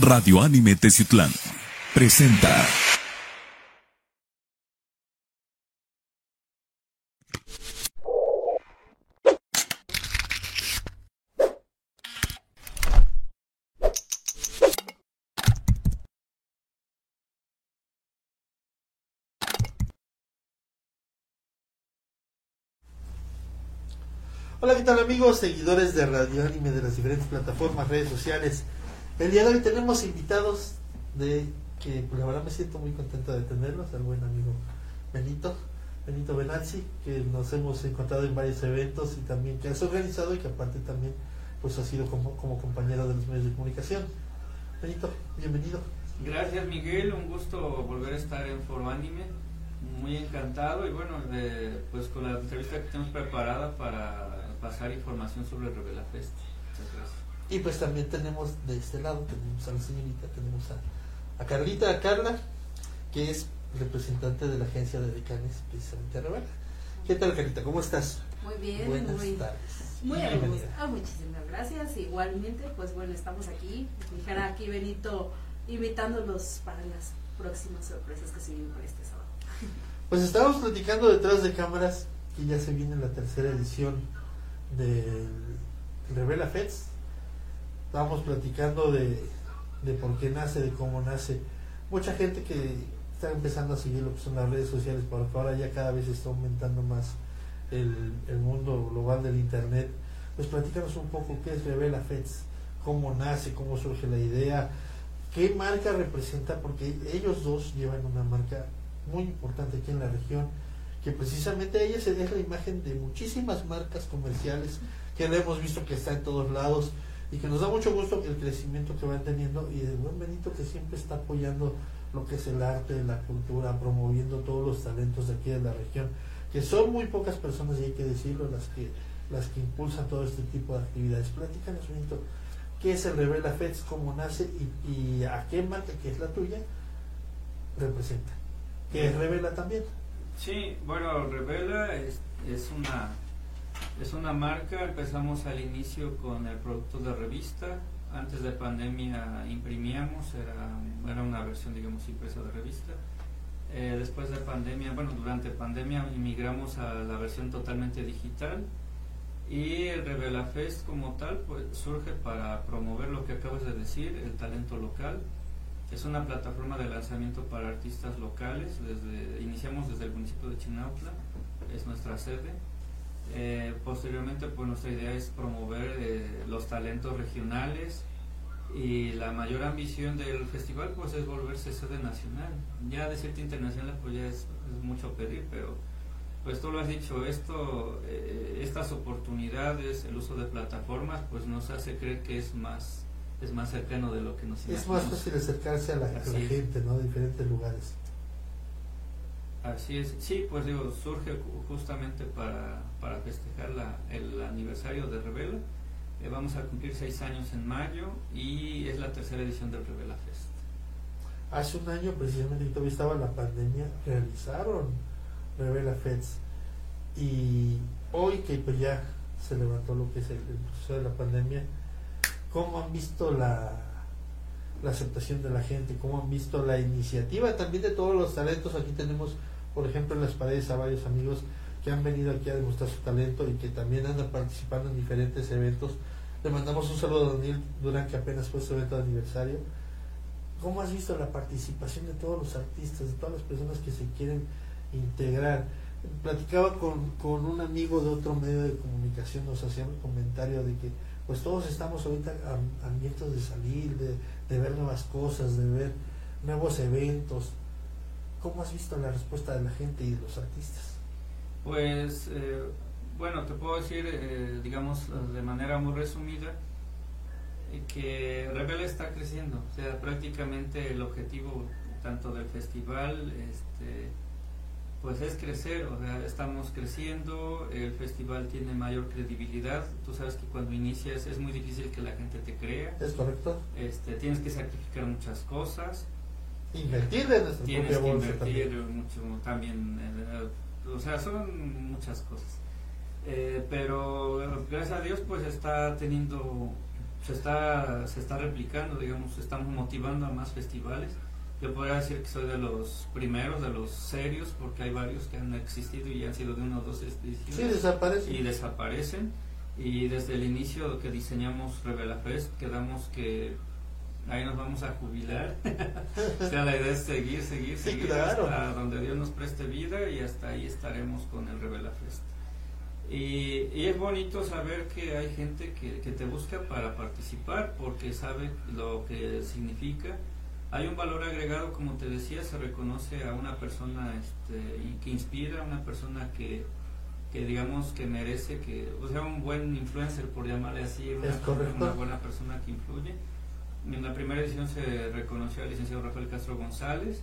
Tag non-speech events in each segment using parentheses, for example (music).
Radio Anime Teciutlán presenta. Hola, ¿qué tal amigos, seguidores de Radio Anime de las diferentes plataformas, redes sociales? El día de hoy tenemos invitados de que pues, la verdad me siento muy contento de tenerlos, al buen amigo Benito, Benito Benazzi, que nos hemos encontrado en varios eventos y también que has organizado y que aparte también pues ha sido como, como compañero de los medios de comunicación. Benito, bienvenido. Gracias Miguel, un gusto volver a estar en Foro Anime, muy encantado y bueno, de- pues con la entrevista que tenemos preparada para pasar información sobre el Revela Fest. Y pues también tenemos de este lado, tenemos a la señorita, tenemos a, a Carlita, a Carla, que es representante de la agencia de decanes precisamente Revela. ¿Qué tal Carlita? ¿Cómo estás? Muy bien, Buenas muy, tardes. muy a gusto. Ah, muchísimas gracias. Igualmente, pues bueno, estamos aquí. Dijera aquí Benito invitándolos para las próximas sorpresas que se vienen para este sábado. Pues estábamos platicando detrás de cámaras que ya se viene la tercera edición del Revela Fest. Estábamos platicando de, de por qué nace, de cómo nace. Mucha gente que está empezando a seguir lo que son las redes sociales, porque ahora ya cada vez está aumentando más el, el mundo global del Internet. Pues platícanos un poco qué es Revela Fest, cómo nace, cómo surge la idea, qué marca representa, porque ellos dos llevan una marca muy importante aquí en la región, que precisamente ella se deja la imagen de muchísimas marcas comerciales que la hemos visto que está en todos lados y que nos da mucho gusto el crecimiento que van teniendo y el buen Benito que siempre está apoyando lo que es el arte, la cultura, promoviendo todos los talentos de aquí de la región, que son muy pocas personas y hay que decirlo las que las que impulsan todo este tipo de actividades. Platícanos, Benito, qué es el Revela Fest, cómo nace y, y a qué marca que es la tuya representa. Que es Revela también. Sí, bueno, Revela es, es una es una marca, empezamos al inicio con el producto de revista, antes de pandemia imprimíamos, era, era una versión digamos impresa de revista. Eh, después de pandemia, bueno, durante pandemia migramos a la versión totalmente digital y el Revela Fest como tal pues surge para promover lo que acabas de decir, el talento local. Es una plataforma de lanzamiento para artistas locales. Iniciamos desde el municipio de Chinautla, es nuestra sede. Eh, posteriormente, pues nuestra idea es promover eh, los talentos regionales y la mayor ambición del festival pues es volverse sede nacional. Ya decirte internacional pues ya es, es mucho pedir, pero pues tú lo has dicho, esto, eh, estas oportunidades, el uso de plataformas pues nos hace creer que es más es más cercano de lo que nos Es más fácil acercarse a la, a la gente, ¿no? De diferentes lugares. Es, sí, pues digo, surge ju- justamente para, para festejar la, el aniversario de Revela. Eh, vamos a cumplir seis años en mayo y es la tercera edición del Revela Fest. Hace un año, precisamente, que todavía estaba la pandemia, realizaron Revela Fest. Y hoy que pues ya se levantó lo que es el proceso de la pandemia, ¿cómo han visto la, la aceptación de la gente? ¿Cómo han visto la iniciativa también de todos los talentos? Aquí tenemos, por ejemplo, en las paredes a varios amigos que han venido aquí a demostrar su talento y que también andan participando en diferentes eventos. Le mandamos un saludo a Daniel Durán, que apenas fue su evento de aniversario. ¿Cómo has visto la participación de todos los artistas, de todas las personas que se quieren integrar? Platicaba con, con un amigo de otro medio de comunicación, nos hacía un comentario de que pues todos estamos ahorita ham- hambrientos de salir, de, de ver nuevas cosas, de ver nuevos eventos. ¿Cómo has visto la respuesta de la gente y de los artistas? Pues, eh, bueno, te puedo decir, eh, digamos, de manera muy resumida, eh, que Revela está creciendo. O sea, prácticamente el objetivo tanto del festival, este, pues es crecer. O sea, estamos creciendo, el festival tiene mayor credibilidad. Tú sabes que cuando inicias es muy difícil que la gente te crea. ¿Es correcto? Este, tienes que sacrificar muchas cosas. Invertir de nuestra Tienes propia que invertir también. mucho también, eh, o sea, son muchas cosas. Eh, pero gracias a Dios pues está teniendo se está, se está replicando, digamos, estamos motivando a más festivales. Yo podría decir que soy de los primeros, de los serios, porque hay varios que han existido y han sido de una o dos ediciones. Sí, desaparece. Y desaparecen. Y desde el inicio que diseñamos Revela Fest, quedamos que ahí nos vamos a jubilar. (laughs) o sea, la idea es seguir, seguir, Sí, seguir claro. hasta donde Dios nos preste vida y hasta ahí estaremos con el Revela Fest. Y, y es bonito saber que hay gente que, que te busca para participar porque sabe lo que significa. Hay un valor agregado, como te decía, se reconoce a una persona este, que inspira, a una persona que, que digamos que merece, que, o sea, un buen influencer, por llamarle así, una, una buena persona que influye. En la primera edición se reconoció al licenciado Rafael Castro González.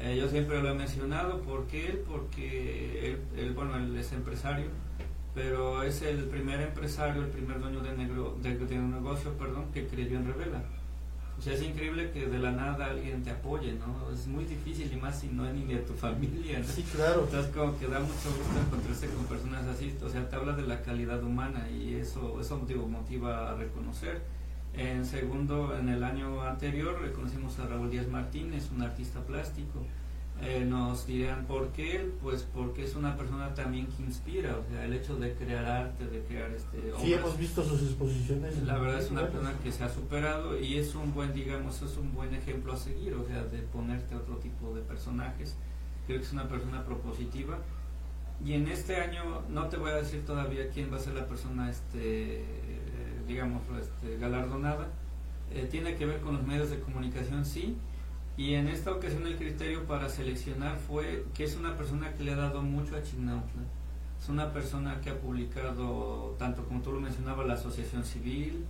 Eh, yo siempre lo he mencionado, ¿por qué él? Porque él, él, bueno, él es empresario, pero es el primer empresario, el primer dueño de, negro, de, de un negocio, perdón, que creyó en Revela. O sea, es increíble que de la nada alguien te apoye, ¿no? Es muy difícil y más si no es ni de tu (laughs) familia, ¿no? Sí, claro. Entonces como que da mucho gusto encontrarse con personas así, o sea, te habla de la calidad humana y eso, eso digo, motiva a reconocer. En segundo, en el año anterior reconocimos a Raúl Díaz Martínez, un artista plástico. Eh, nos dirán por qué, pues porque es una persona también que inspira, o sea, el hecho de crear arte, de crear este Sí, obras. hemos visto sus exposiciones. La verdad es una persona que se ha superado y es un buen, digamos, es un buen ejemplo a seguir, o sea, de ponerte otro tipo de personajes. Creo que es una persona propositiva. Y en este año no te voy a decir todavía quién va a ser la persona, este, digamos, este, galardonada. Eh, tiene que ver con los medios de comunicación, sí. Y en esta ocasión el criterio para seleccionar fue que es una persona que le ha dado mucho a Chignautla. Es una persona que ha publicado, tanto como tú lo mencionabas, la asociación civil,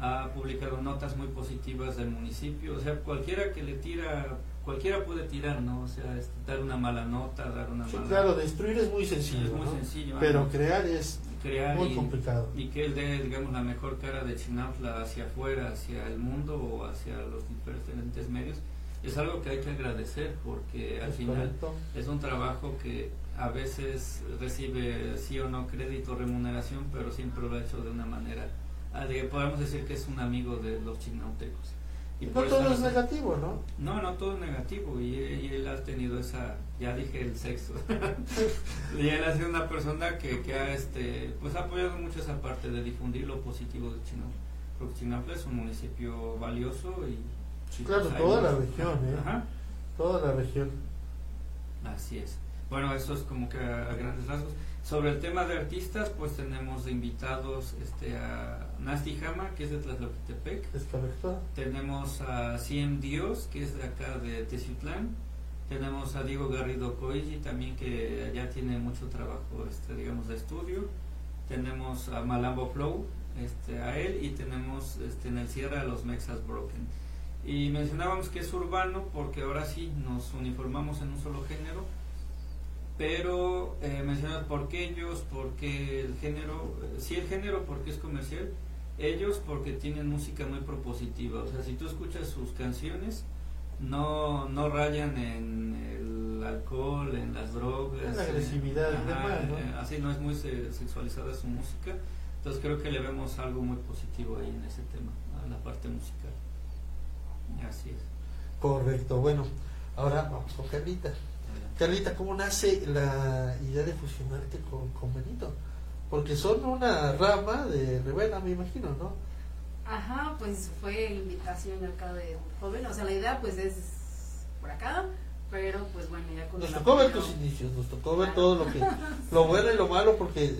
ha publicado notas muy positivas del municipio, o sea, cualquiera que le tira, cualquiera puede tirar, ¿no? O sea, este, dar una mala nota, dar una Sí, mala... claro, destruir es muy sencillo, es muy ¿no? sencillo, pero crear es crear muy y, complicado. y que él dé, digamos, la mejor cara de Chinautla hacia afuera, hacia el mundo o hacia los diferentes medios, es algo que hay que agradecer porque al Es final correcto. es un trabajo que a veces recibe sí o no crédito, remuneración, pero siempre lo ha hecho de una manera, ah, de- podemos decir que es un amigo de los chignautecos. Y no todo es negativo, ¿no? no, no todo es negativo y, y él ha tenido esa, ya dije el sexo, (laughs) y él ha sido una persona que, que ha, este, pues ha apoyado mucho esa parte de difundir lo positivo de Chinautle, porque Chinautle es un municipio valioso y... Y, claro, pues, toda la región, ¿eh? Ajá, Toda la región. así es. Bueno, eso es como que a, a grandes rasgos. Sobre el tema de artistas, pues tenemos de invitados este, a Nasty Jama, que es de Tlaxloquitepec, ¿Es correcto? Tenemos a Ciem Dios, que es de acá de Teciutlán. Tenemos a Diego Garrido Coigi, también que ya tiene mucho trabajo, este, digamos, de estudio. Tenemos a Malambo Flow, este, a él, y tenemos este, en el cierre a los Mexas Broken. Y mencionábamos que es urbano porque ahora sí nos uniformamos en un solo género, pero eh, mencionas por qué ellos, por qué el género, eh, sí el género porque es comercial, ellos porque tienen música muy propositiva, o sea, si tú escuchas sus canciones, no, no rayan en el alcohol, en las drogas, En la agresividad y ajá, demás, ¿no? eh, así no es muy se- sexualizada su música, entonces creo que le vemos algo muy positivo ahí en ese tema, a la parte musical. Y así es. Correcto. Bueno, ahora vamos con Carlita. Carlita, ¿cómo nace la idea de fusionarte con, con Benito? Porque son una rama de Rivera, me imagino, ¿no? Ajá, pues fue invitación acá de joven, o sea, la idea pues es por acá, pero pues bueno, ya con Nos tocó ver tus inicios, nos tocó ver Claro. todo lo que, lo (laughs) bueno y lo malo, porque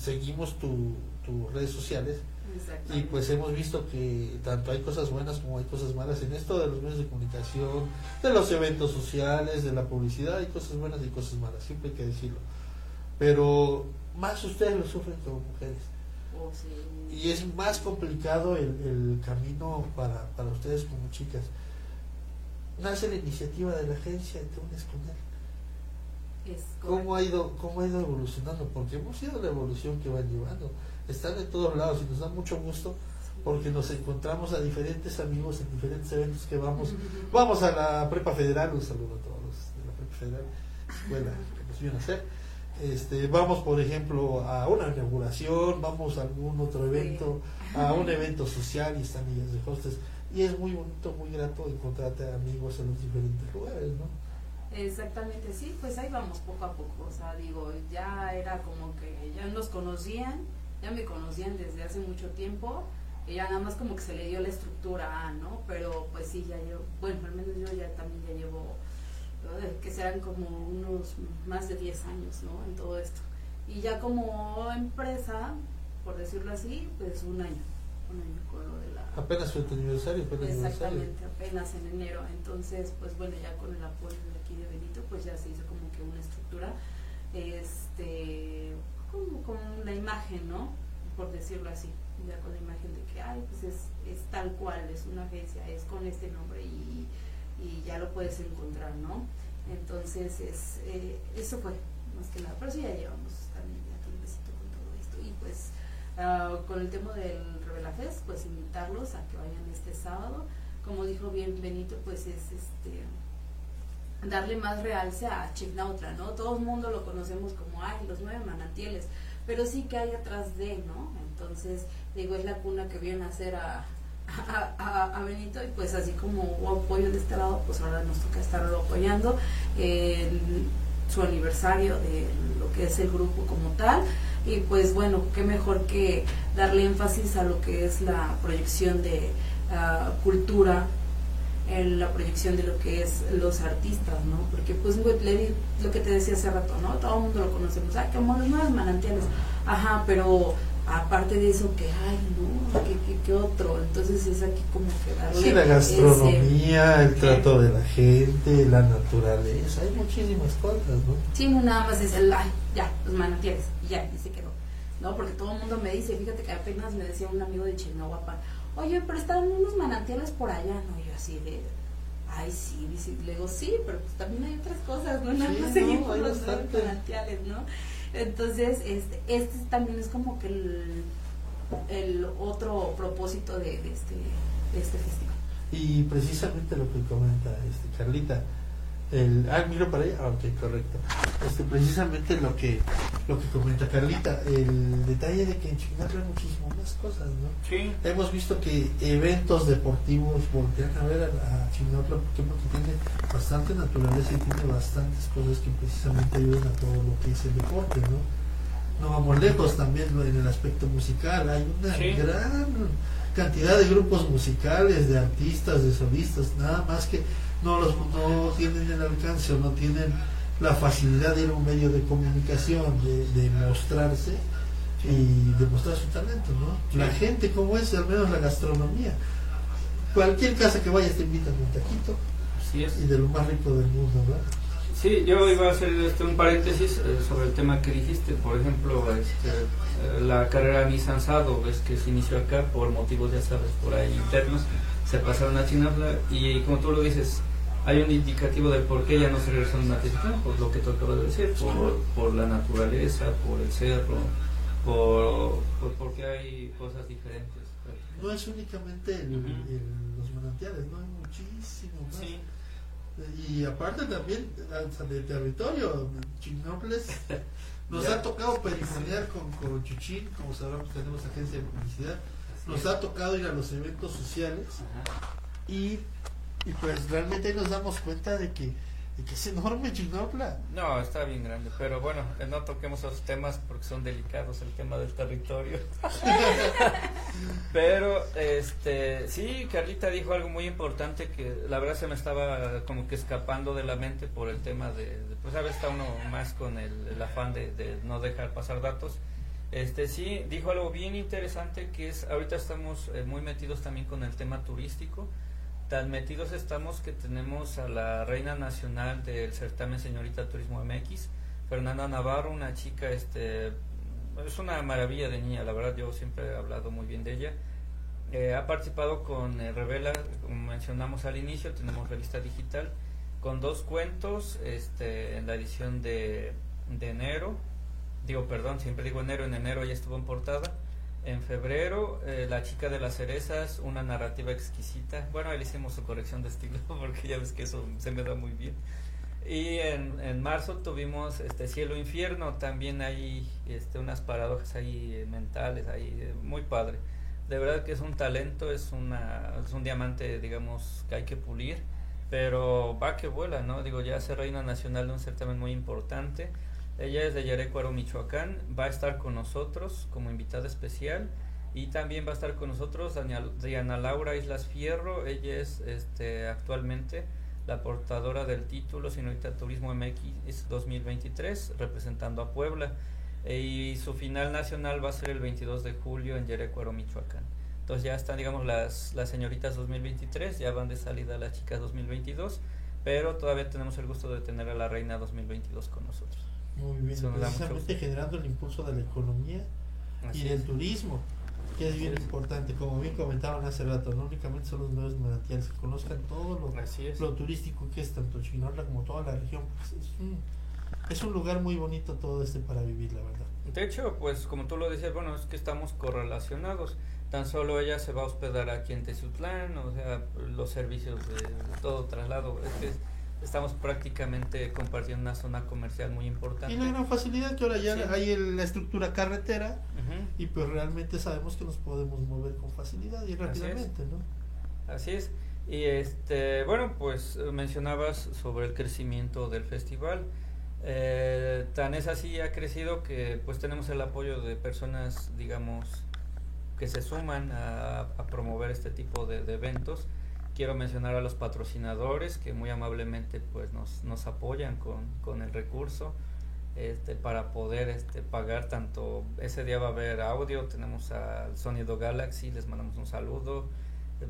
seguimos tu- tus redes sociales y pues hemos visto que tanto hay cosas buenas como hay cosas malas en esto de los medios de comunicación, de los eventos sociales, de la publicidad, hay cosas buenas y cosas malas, siempre hay que decirlo. Pero más ustedes lo sufren como mujeres. Oh, sí. Y es más complicado el, el camino para, para ustedes como chicas. Nace la iniciativa de la agencia y te unes con él. ¿Cómo ha, ido, ¿Cómo ha ido evolucionando? Porque hemos sido la evolución que van llevando. Están en todos lados y nos da mucho gusto porque nos encontramos a diferentes amigos en diferentes eventos que vamos. (laughs) Vamos a la Prepa Federal, un saludo a todos los de la Prepa Federal, escuela que nos vieron a hacer. Este, vamos, por ejemplo, a una inauguración, vamos a algún otro evento, a un evento social y están ellas de hostes. Y es muy bonito, muy grato encontrarte amigos en los diferentes lugares, ¿no? Exactamente, sí, pues ahí vamos poco a poco, o sea, digo, ya era como que ya nos conocían, ya me conocían desde hace mucho tiempo, y ya nada más como que se le dio la estructura ¿no? Pero pues sí, ya llevo, bueno, al menos yo ya también ya llevo, que serán como unos más de 10 años, ¿no? En todo esto. Y ya como empresa, por decirlo así, pues un año, de la... Apenas fue tu aniversario, fue tu aniversario. Exactamente, apenas en enero. Entonces, pues bueno, ya con el apoyo de aquí de Benito, pues ya se hizo como que una estructura, este, como con la imagen, ¿no? Por decirlo así, ya con la imagen de que, ay, pues es, es tal cual, es una agencia, es con este nombre y, y ya lo puedes encontrar, ¿no? Entonces, es, eh, eso fue, más que nada. Pero sí, ya llevamos también ya todo el besito con todo esto. Y pues, ah, con el tema del Revela Fest, pues invitarlos a que vayan este sábado. Como dijo bien Benito, pues es este darle más realce a Chignautla, ¿no? Todo el mundo lo conocemos como, ay, los nueve manantiales, pero sí que hay atrás de, ¿no? Entonces, digo, es la cuna que viene a hacer a, a, Benito y pues así como hubo apoyo de este lado, pues ahora nos toca estarlo apoyando el- su aniversario de lo que es el grupo como tal y pues bueno, qué mejor que darle énfasis a lo que es la proyección de ah, cultura en la proyección de lo que es los artistas, ¿no? Porque pues güey, le di- lo que te decía hace rato, ¿no? Todo el mundo lo conocemos, ah, como los nuevos manantiales, ajá, pero aparte de eso, que ay, no, que, que, que otro, entonces es aquí como que darle Sí, la ese- gastronomía, el trato de la gente, la naturaleza, hay muchísimas cosas, ¿no? Sí, no nada más es el, ay, ya, los manantiales, y ya, y se quedó. ¿No? Porque todo el mundo me dice, fíjate que apenas me decía un amigo de Chignahuapan, oye, pero están unos manantiales por allá, ¿no? Y yo así de, ay, sí, le digo, sí, pero pues también hay otras cosas, ¿no? Nada Sí, más no, hay los manantiales, ¿no? Entonces, este, este también es como que el, el otro propósito de, este, de este festival. Y precisamente lo que comenta este Carlita, el, ah, miro para allá, ah, ok, correcto. Este, precisamente lo que, lo que comenta Carlita, el detalle de que en Chingatla hay muchísimas más cosas, ¿no? Sí, Hemos visto que eventos deportivos voltean a ver a, a porque, porque tiene bastante naturaleza y tiene bastantes cosas que precisamente ayudan a todo lo que es el deporte, ¿no? No vamos lejos también en el aspecto musical, hay una Sí. gran cantidad de grupos musicales, de artistas, de solistas, nada más que no los tienen el alcance o no tienen la facilidad de ir a un medio de comunicación, de, de mostrarse y demostrar su talento, ¿no? La gente como es, al menos la gastronomía. Cualquier casa que vayas te invitan un taquito así es. y de lo más rico del mundo, ¿verdad? Sí, yo iba a hacer este, un paréntesis eh, sobre el tema que dijiste. Por ejemplo, este, eh, la carrera Nissan Sado, ves que se inició acá por motivos, ya sabes, por ahí internos, se pasaron a Chinabla y como tú lo dices, hay un indicativo de por qué ya no se regresaron a Tiziutlán, por lo que tú acabas de decir, por, por la naturaleza, por el cerro, por, por porque hay cosas diferentes. No es únicamente el- Ujú. el- los manantiales, no hay muchísimo más. Sí, Y aparte también de territorio, Chinoples (laughs) nos ha tocado perifonear con, con Chuchín, como sabrán tenemos agencia de publicidad, nos ha tocado ir a los eventos sociales Ajá. y, y pues realmente nos damos cuenta de que, es enorme Chinopla. No, está bien grande, pero bueno, eh, no toquemos esos temas porque son delicados el tema del territorio. (laughs) pero, este, sí, Carlita dijo algo muy importante que la verdad se me estaba como que escapando de la mente por el tema de, pues a veces está uno más con el, el afán de, de no dejar pasar datos. Este, sí, dijo algo bien interesante que es, ahorita estamos eh, muy metidos también con el tema turístico tan metidos estamos que tenemos a la reina nacional del certamen Señorita Turismo MX, Fernanda Navarro, una chica, este, es una maravilla de niña, la verdad yo siempre he hablado muy bien de ella. Eh, ha participado con eh, Revela, como mencionamos al inicio, tenemos revista digital, con dos cuentos este, en la edición de, de enero, digo perdón, siempre digo enero, en enero ya estuvo en portada. En febrero, eh, La chica de las cerezas, una narrativa exquisita. Bueno, ahí hicimos su corrección de estilo (laughs) porque ya ves que eso se me da muy bien. Y en, en marzo tuvimos este Cielo Infierno, también hay este, unas paradojas ahí eh, mentales, ahí eh, muy padre. De verdad que es un talento, es, una, es un diamante, digamos, que hay que pulir, pero va que vuela, ¿no? Digo, ya hace reina nacional de un certamen muy importante. Ella es de Yarecuaro, Michoacán, va a estar con nosotros como invitada especial y también va a estar con nosotros Diana Laura Islas Fierro, ella es este, actualmente la portadora del título Señorita Turismo MX 2023, representando a Puebla. E, y su final nacional va a ser el 22 de julio en Yerecuaro, Michoacán. Entonces ya están, digamos, las, las señoritas 2023, ya van de salida las chicas 2022, pero todavía tenemos el gusto de tener a la reina 2022 con nosotros. Muy bien, precisamente generando el impulso de la economía y del turismo que es bien importante, como bien comentaban hace rato, no únicamente son los nuevos manantiales, que conozcan todo lo, lo turístico que es tanto Chinorla como toda la región. Pues es, un, es un lugar muy bonito todo este para vivir, la verdad. De hecho, pues como tú lo decías, bueno, es que estamos correlacionados. Tan solo ella se va a hospedar aquí en Tezutlán, o sea, los servicios de todo traslado. Es que estamos prácticamente compartiendo una zona comercial muy importante. Y la gran facilidad que ahora ya hay la estructura carretera y pues realmente sabemos que nos podemos mover con facilidad y rápidamente, ¿no? Así es. Y este, bueno, pues mencionabas sobre el crecimiento del festival. Eh, tan es así ha crecido que pues tenemos el apoyo de personas, digamos, que se suman a, a promover este tipo de, de eventos quiero mencionar a los patrocinadores que muy amablemente pues nos, nos apoyan con, con, el recurso este, para poder este, pagar tanto ese día va a haber audio tenemos al Sonido Galaxy les mandamos un saludo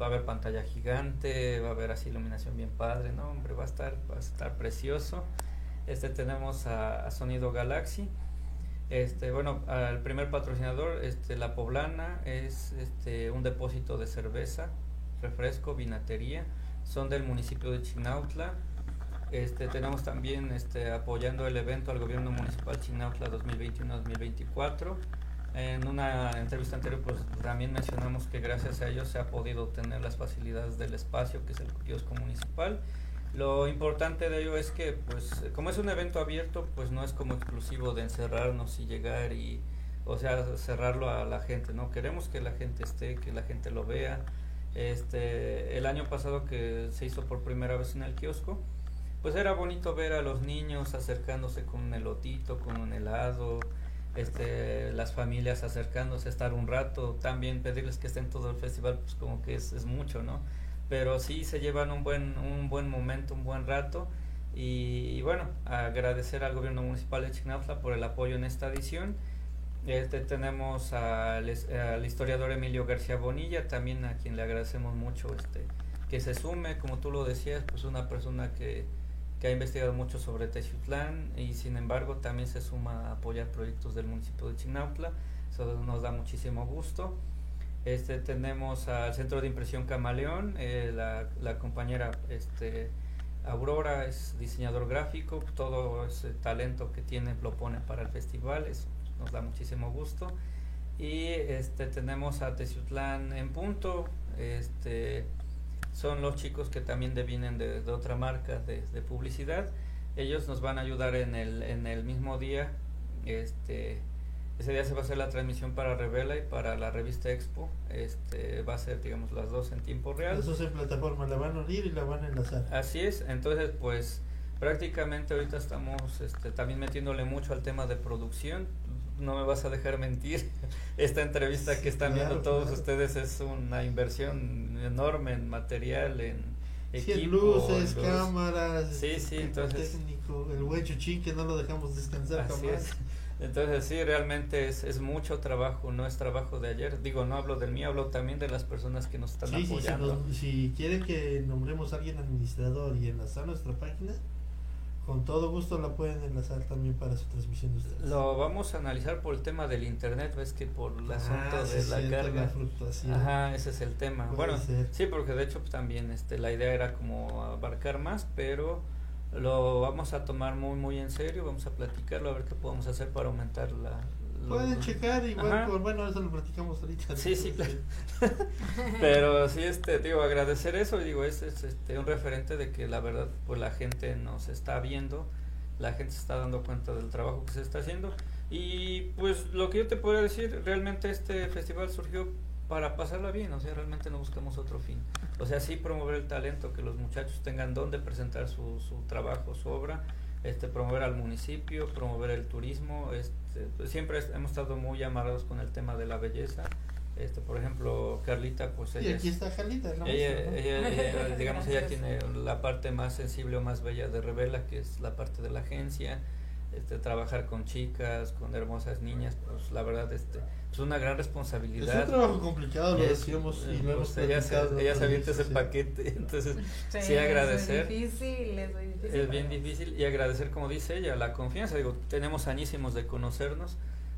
va a haber pantalla gigante va a haber así iluminación bien padre no hombre va a estar va a estar precioso. Este tenemos a, a Sonido Galaxy este bueno al primer patrocinador este la poblana es este un depósito de cerveza refresco, vinatería, son del municipio de Chinautla. Este, tenemos también este, apoyando el evento al gobierno municipal Chinautla 2021-2024. En una entrevista anterior pues también mencionamos que gracias a ellos se ha podido obtener las facilidades del espacio que es el kiosco municipal. Lo importante de ello es que pues como es un evento abierto pues no es como exclusivo de encerrarnos y llegar y o sea cerrarlo a la gente, no queremos que la gente esté, que la gente lo vea, este, el año pasado que se hizo por primera vez en el kiosco, pues era bonito ver a los niños acercándose con un elotito, con un helado, este, las familias acercándose a estar un rato, también pedirles que estén todo el festival, pues como que es, mucho, ¿no? Pero sí se llevan un buen, un buen momento, un buen rato. Y, y bueno, agradecer al gobierno municipal de Chignautla por el apoyo en esta edición este, tenemos al, historiador Emilio García Bonilla, también a quien le agradecemos mucho este, que se sume, como tú lo decías, pues una persona que, ha investigado mucho sobre Teciutlán y sin embargo también se suma a apoyar proyectos del municipio de Chinautla, eso nos da muchísimo gusto. Este, tenemos al Centro de Impresión Camaleón, eh, la, la, compañera este, Aurora es diseñador gráfico, todo ese talento que tiene lo pone para el festival, es nos da muchísimo gusto. Y este, tenemos a Teciutlán en punto, este, son los chicos que también devienen de, de otra marca de, de, publicidad. Ellos nos van a ayudar en el, en el mismo día. Este, ese día se va a hacer la transmisión para Revela y para la revista Expo. Este, va a ser, digamos, las dos en tiempo real. Las dos en plataforma, la van a unir y la van a enlazar. Así es, entonces pues prácticamente ahorita estamos este, también metiéndole mucho al tema de producción no me vas a dejar mentir. (laughs) Esta entrevista que están viendo todos ustedes es una inversión enorme en material, en equipo. luces, cámaras, sí, sí, entonces, técnico, el buen chuchín que no lo dejamos descansar jamás. Entonces sí, realmente es, es mucho trabajo, no es trabajo de ayer. Digo, no hablo del mío, hablo también de las personas que nos están apoyando. si, si quieren que nombremos a alguien administrador y enlazar nuestra página, con todo gusto la pueden enlazar también para su transmisión de ustedes. Lo vamos a analizar por el tema del internet, ves que por el ah, asunto de la carga. Ajá, ese es el tema. bueno, sí, porque de hecho pues, también este la idea era como abarcar más, pero lo vamos a tomar muy muy en serio, vamos a platicarlo a ver qué podemos hacer para aumentar la, Pueden checar igual, por, bueno, eso lo platicamos ahorita. Sí, sí, Entonces, (laughs) Pero sí, este, digo, agradecer eso, digo, es, es, este, un referente de que la verdad, pues la gente nos está viendo, la gente se está dando cuenta del trabajo que se está haciendo. Y pues lo que yo te puedo decir, realmente este festival surgió para pasarla bien, o sea, realmente no buscamos otro fin. O sea, sí promover el talento, que los muchachos tengan donde presentar su, su trabajo, su obra, este, promover al municipio, promover el turismo, este, pues, siempre es- hemos estado muy amarrados con el tema de la belleza. Este, por ejemplo, Carlita, pues Y ella, aquí es- está Jalita, ¿no? ella, ¿no? ella- ella, (laughs) digamos, ella tiene la parte más sensible o más bella de Revela, que es la parte de la agencia. Este, trabajar con chicas, con hermosas niñas, pues la verdad, este, es una gran Es responsabilidad. un trabajo complicado, lo Es- decíamos y eh, lo hemos pues, ella se, ella se avienta ese sí. paquete, (laughs) entonces Sí, sí agradecer. Es muy difícil, es muy difícil. Es bien difícil y agradecer, como dice ella, la confianza. Digo, tenemos añísimos de conocernos,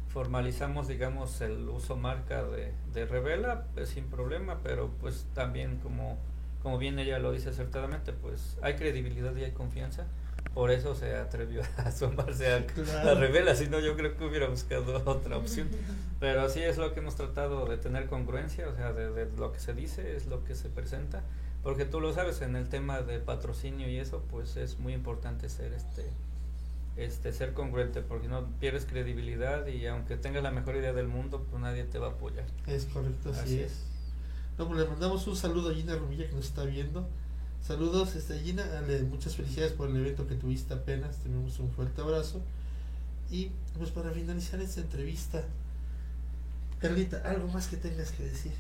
formalizamos, digamos, el uso marca de, de Revela pues, sin problema, pero pues también, como, como bien ella lo dice acertadamente, pues hay credibilidad y hay confianza. Por eso se atrevió a (laughs) sumarse a, Claro. a Revela, si no yo creo que hubiera buscado (laughs) otra opción. Pero sí es lo que hemos tratado de tener congruencia, o sea, de, de lo que se dice es lo que se presenta. Porque tú lo sabes, en el tema de patrocinio y eso, pues es muy importante ser este este ser congruente, porque no pierdes credibilidad y aunque tengas la mejor idea del mundo, pues nadie te va a apoyar. Es correcto, así, Así es. es. No, pues le mandamos un saludo a Gina Rumilla que nos está viendo. Saludos, este, Gina, muchas felicidades por el evento que tuviste apenas, tenemos un fuerte abrazo. Y pues para finalizar esta entrevista, Carlita, algo más que tengas que decir.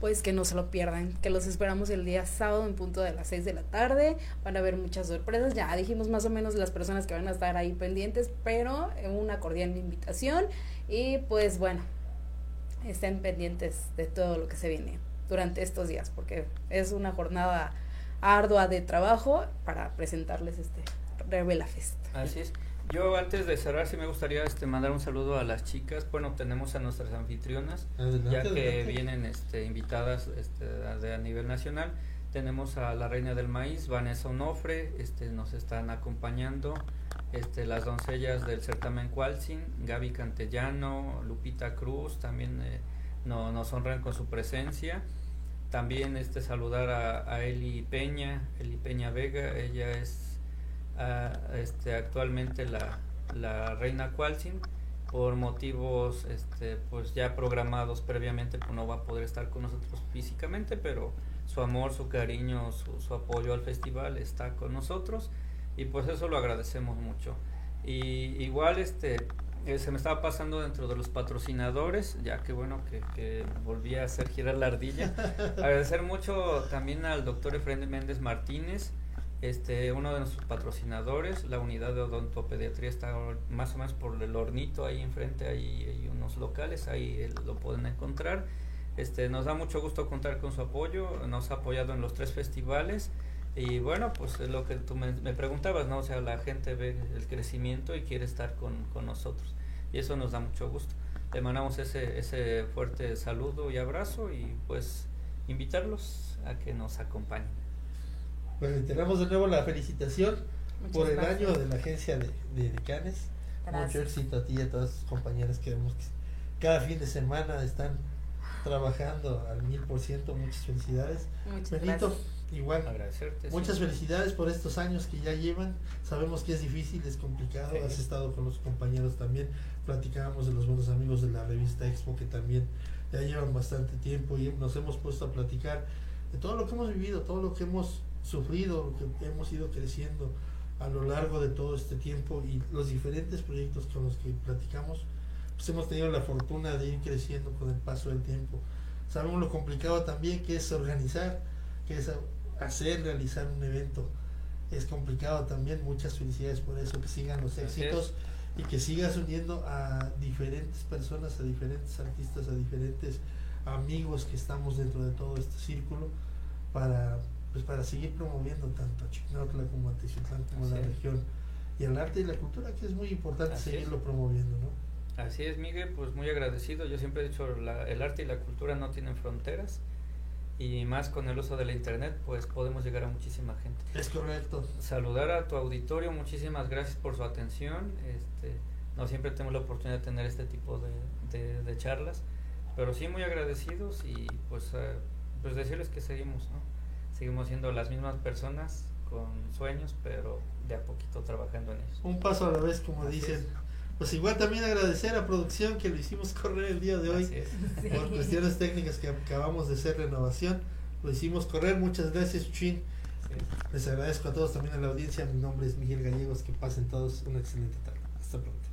Pues que no se lo pierdan, que los esperamos el día sábado en punto de las 6 de la tarde. Van a haber muchas sorpresas. Ya dijimos más o menos las personas que van a estar ahí pendientes, pero una cordial invitación. Y pues bueno, estén pendientes de todo lo que se viene durante estos días, porque es una jornada ardua de trabajo para presentarles este Revela Fest. Así es. Yo antes de cerrar sí me gustaría este mandar un saludo a las chicas. Bueno, tenemos a nuestras anfitrionas, Adelante, ya que adelante. vienen este, invitadas este, a, de- a nivel nacional. Tenemos a la reina del maíz, Vanessa Onofre, este, nos están acompañando. Este, las doncellas del certamen Qualcin, Gaby Cantellano, Lupita Cruz, también eh, no- nos honran con su presencia. También este, saludar a, a Eli Peña, Eli Peña Vega, ella es ah, este, actualmente la, la reina Qualcin por motivos este, pues ya programados previamente pues no va a poder estar con nosotros físicamente pero su amor su cariño su, su apoyo al festival está con nosotros y pues eso lo agradecemos mucho. Y igual este eh, se me estaba pasando dentro de los patrocinadores ya que bueno que, que volví a hacer girar la ardilla. (laughs) Agradecer mucho también al doctor Efraín Méndez Martínez este uno de nuestros patrocinadores la unidad de odontopediatría está más o menos por el hornito ahí enfrente hay, hay unos locales ahí eh, lo pueden encontrar. Este nos da mucho gusto contar con su apoyo nos ha apoyado en los tres festivales y bueno pues es lo que tú me, me preguntabas no o sea la gente ve el crecimiento y quiere estar con, con nosotros y eso nos da mucho gusto le mandamos ese ese fuerte saludo y abrazo y pues invitarlos a que nos acompañen Pues reiteramos de nuevo la felicitación Muchas por el gracias. año de la agencia de, de Decanes. Mucho Gracias. éxito a ti y a todas tus compañeras que vemos que cada fin de semana están trabajando al mil por ciento. Muchas felicidades. Muchas Benito, gracias. Igual. agradecerte Muchas sí. felicidades por estos años que ya llevan. Sabemos que es difícil, es complicado. Sí. Has estado con los compañeros también. Platicábamos de los buenos amigos de la revista Expo que también ya llevan bastante tiempo y nos hemos puesto a platicar de todo lo que hemos vivido, todo lo que hemos sufrido, lo que hemos ido creciendo a lo largo de todo este tiempo y los diferentes proyectos con los que platicamos. Pues hemos tenido la fortuna de ir creciendo con el paso del tiempo. Sabemos lo complicado también que es organizar, que es hacer, realizar un evento. Es complicado también, muchas felicidades por eso, que sigan los éxitos y que sigas uniendo a diferentes personas, a diferentes artistas, a diferentes amigos que estamos dentro de todo este círculo para pues para seguir promoviendo tanto a Chicnautla como a Teciutlán como a la Así es. región y el arte y la cultura que es muy importante Así es. seguirlo promoviendo, ¿no? Así es, Miguel, pues muy agradecido. Yo siempre he dicho, la- el arte y la cultura no tienen fronteras y más con el uso de la internet, pues podemos llegar a muchísima gente. Es correcto. Saludar a tu auditorio, muchísimas gracias por su atención. Este, no siempre tenemos la oportunidad de tener este tipo de, de, de charlas, pero sí muy agradecidos y pues, eh, pues decirles que seguimos, ¿no? Seguimos siendo las mismas personas con sueños, pero de a poquito trabajando en ellos. Un paso a la vez, como Así dicen. es. Pues igual también agradecer a producción que lo hicimos (laughs) correr el día de hoy. Por cuestiones técnicas que acabamos de hacer renovación. Lo hicimos correr. Muchas gracias, Chin. Les agradezco a todos también a la audiencia. Mi nombre es Miguel Gallegos. Que pasen todos una excelente tarde. Hasta pronto.